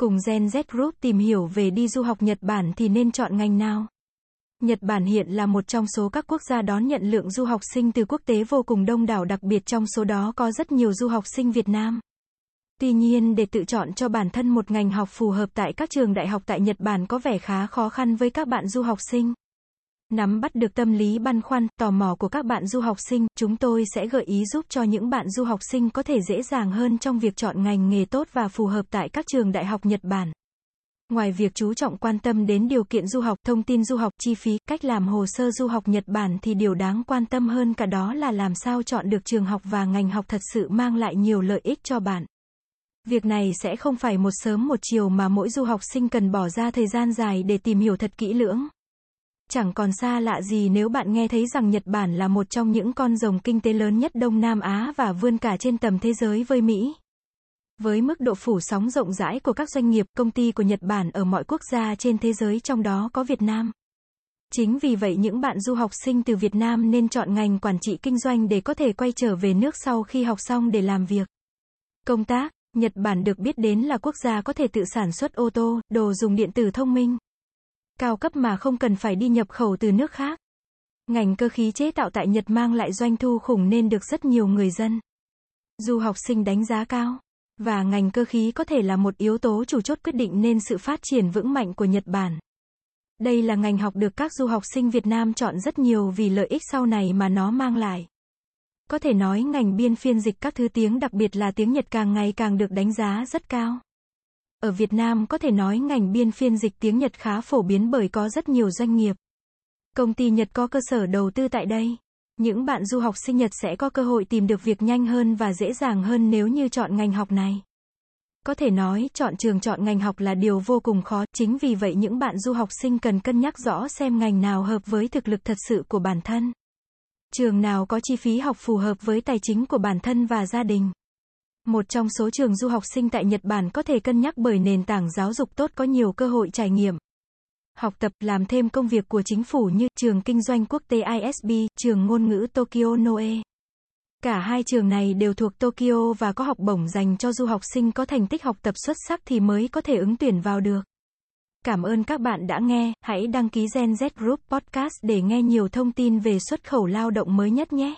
Cùng Gen Z Group tìm hiểu về đi du học Nhật Bản thì nên chọn ngành nào? Nhật Bản hiện là một trong số các quốc gia đón nhận lượng du học sinh từ quốc tế vô cùng đông đảo, đặc biệt trong số đó có rất nhiều du học sinh Việt Nam. Tuy nhiên, để tự chọn cho bản thân một ngành học phù hợp tại các trường đại học tại Nhật Bản có vẻ khá khó khăn với các bạn du học sinh. Nắm bắt được tâm lý băn khoăn, tò mò của các bạn du học sinh, chúng tôi sẽ gợi ý giúp cho những bạn du học sinh có thể dễ dàng hơn trong việc chọn ngành nghề tốt và phù hợp tại các trường đại học Nhật Bản. Ngoài việc chú trọng quan tâm đến điều kiện du học, thông tin du học, chi phí, cách làm hồ sơ du học Nhật Bản thì điều đáng quan tâm hơn cả đó là làm sao chọn được trường học và ngành học thật sự mang lại nhiều lợi ích cho bạn. Việc này sẽ không phải một sớm một chiều mà mỗi du học sinh cần bỏ ra thời gian dài để tìm hiểu thật kỹ lưỡng. Chẳng còn xa lạ gì nếu bạn nghe thấy rằng Nhật Bản là một trong những con rồng kinh tế lớn nhất Đông Nam Á và vươn cả trên tầm thế giới với Mỹ. Với mức độ phủ sóng rộng rãi của các doanh nghiệp, công ty của Nhật Bản ở mọi quốc gia trên thế giới trong đó có Việt Nam. Chính vì vậy những bạn du học sinh từ Việt Nam nên chọn ngành quản trị kinh doanh để có thể quay trở về nước sau khi học xong để làm việc. Công tác, Nhật Bản được biết đến là quốc gia có thể tự sản xuất ô tô, đồ dùng điện tử thông minh. Cao cấp mà không cần phải đi nhập khẩu từ nước khác. Ngành cơ khí chế tạo tại Nhật mang lại doanh thu khủng nên được rất nhiều người dân. Du học sinh đánh giá cao. Và ngành cơ khí có thể là một yếu tố chủ chốt quyết định nên sự phát triển vững mạnh của Nhật Bản. Đây là ngành học được các du học sinh Việt Nam chọn rất nhiều vì lợi ích sau này mà nó mang lại. Có thể nói ngành biên phiên dịch các thứ tiếng, đặc biệt là tiếng Nhật càng ngày càng được đánh giá rất cao. Ở Việt Nam có thể nói ngành biên phiên dịch tiếng Nhật khá phổ biến bởi có rất nhiều doanh nghiệp. Công ty Nhật có cơ sở đầu tư tại đây. Những bạn du học sinh Nhật sẽ có cơ hội tìm được việc nhanh hơn và dễ dàng hơn nếu như chọn ngành học này. Có thể nói, chọn trường chọn ngành học là điều vô cùng khó, chính vì vậy những bạn du học sinh cần cân nhắc rõ xem ngành nào hợp với thực lực thật sự của bản thân. Trường nào có chi phí học phù hợp với tài chính của bản thân và gia đình. Một trong số trường du học sinh tại Nhật Bản có thể cân nhắc bởi nền tảng giáo dục tốt có nhiều cơ hội trải nghiệm. Học tập, làm thêm công việc của chính phủ như trường kinh doanh quốc tế ISB, trường ngôn ngữ Tokyo Noe. Cả hai trường này đều thuộc Tokyo và có học bổng dành cho du học sinh có thành tích học tập xuất sắc thì mới có thể ứng tuyển vào được. Cảm ơn các bạn đã nghe, hãy đăng ký Gen Z Group Podcast để nghe nhiều thông tin về xuất khẩu lao động mới nhất nhé.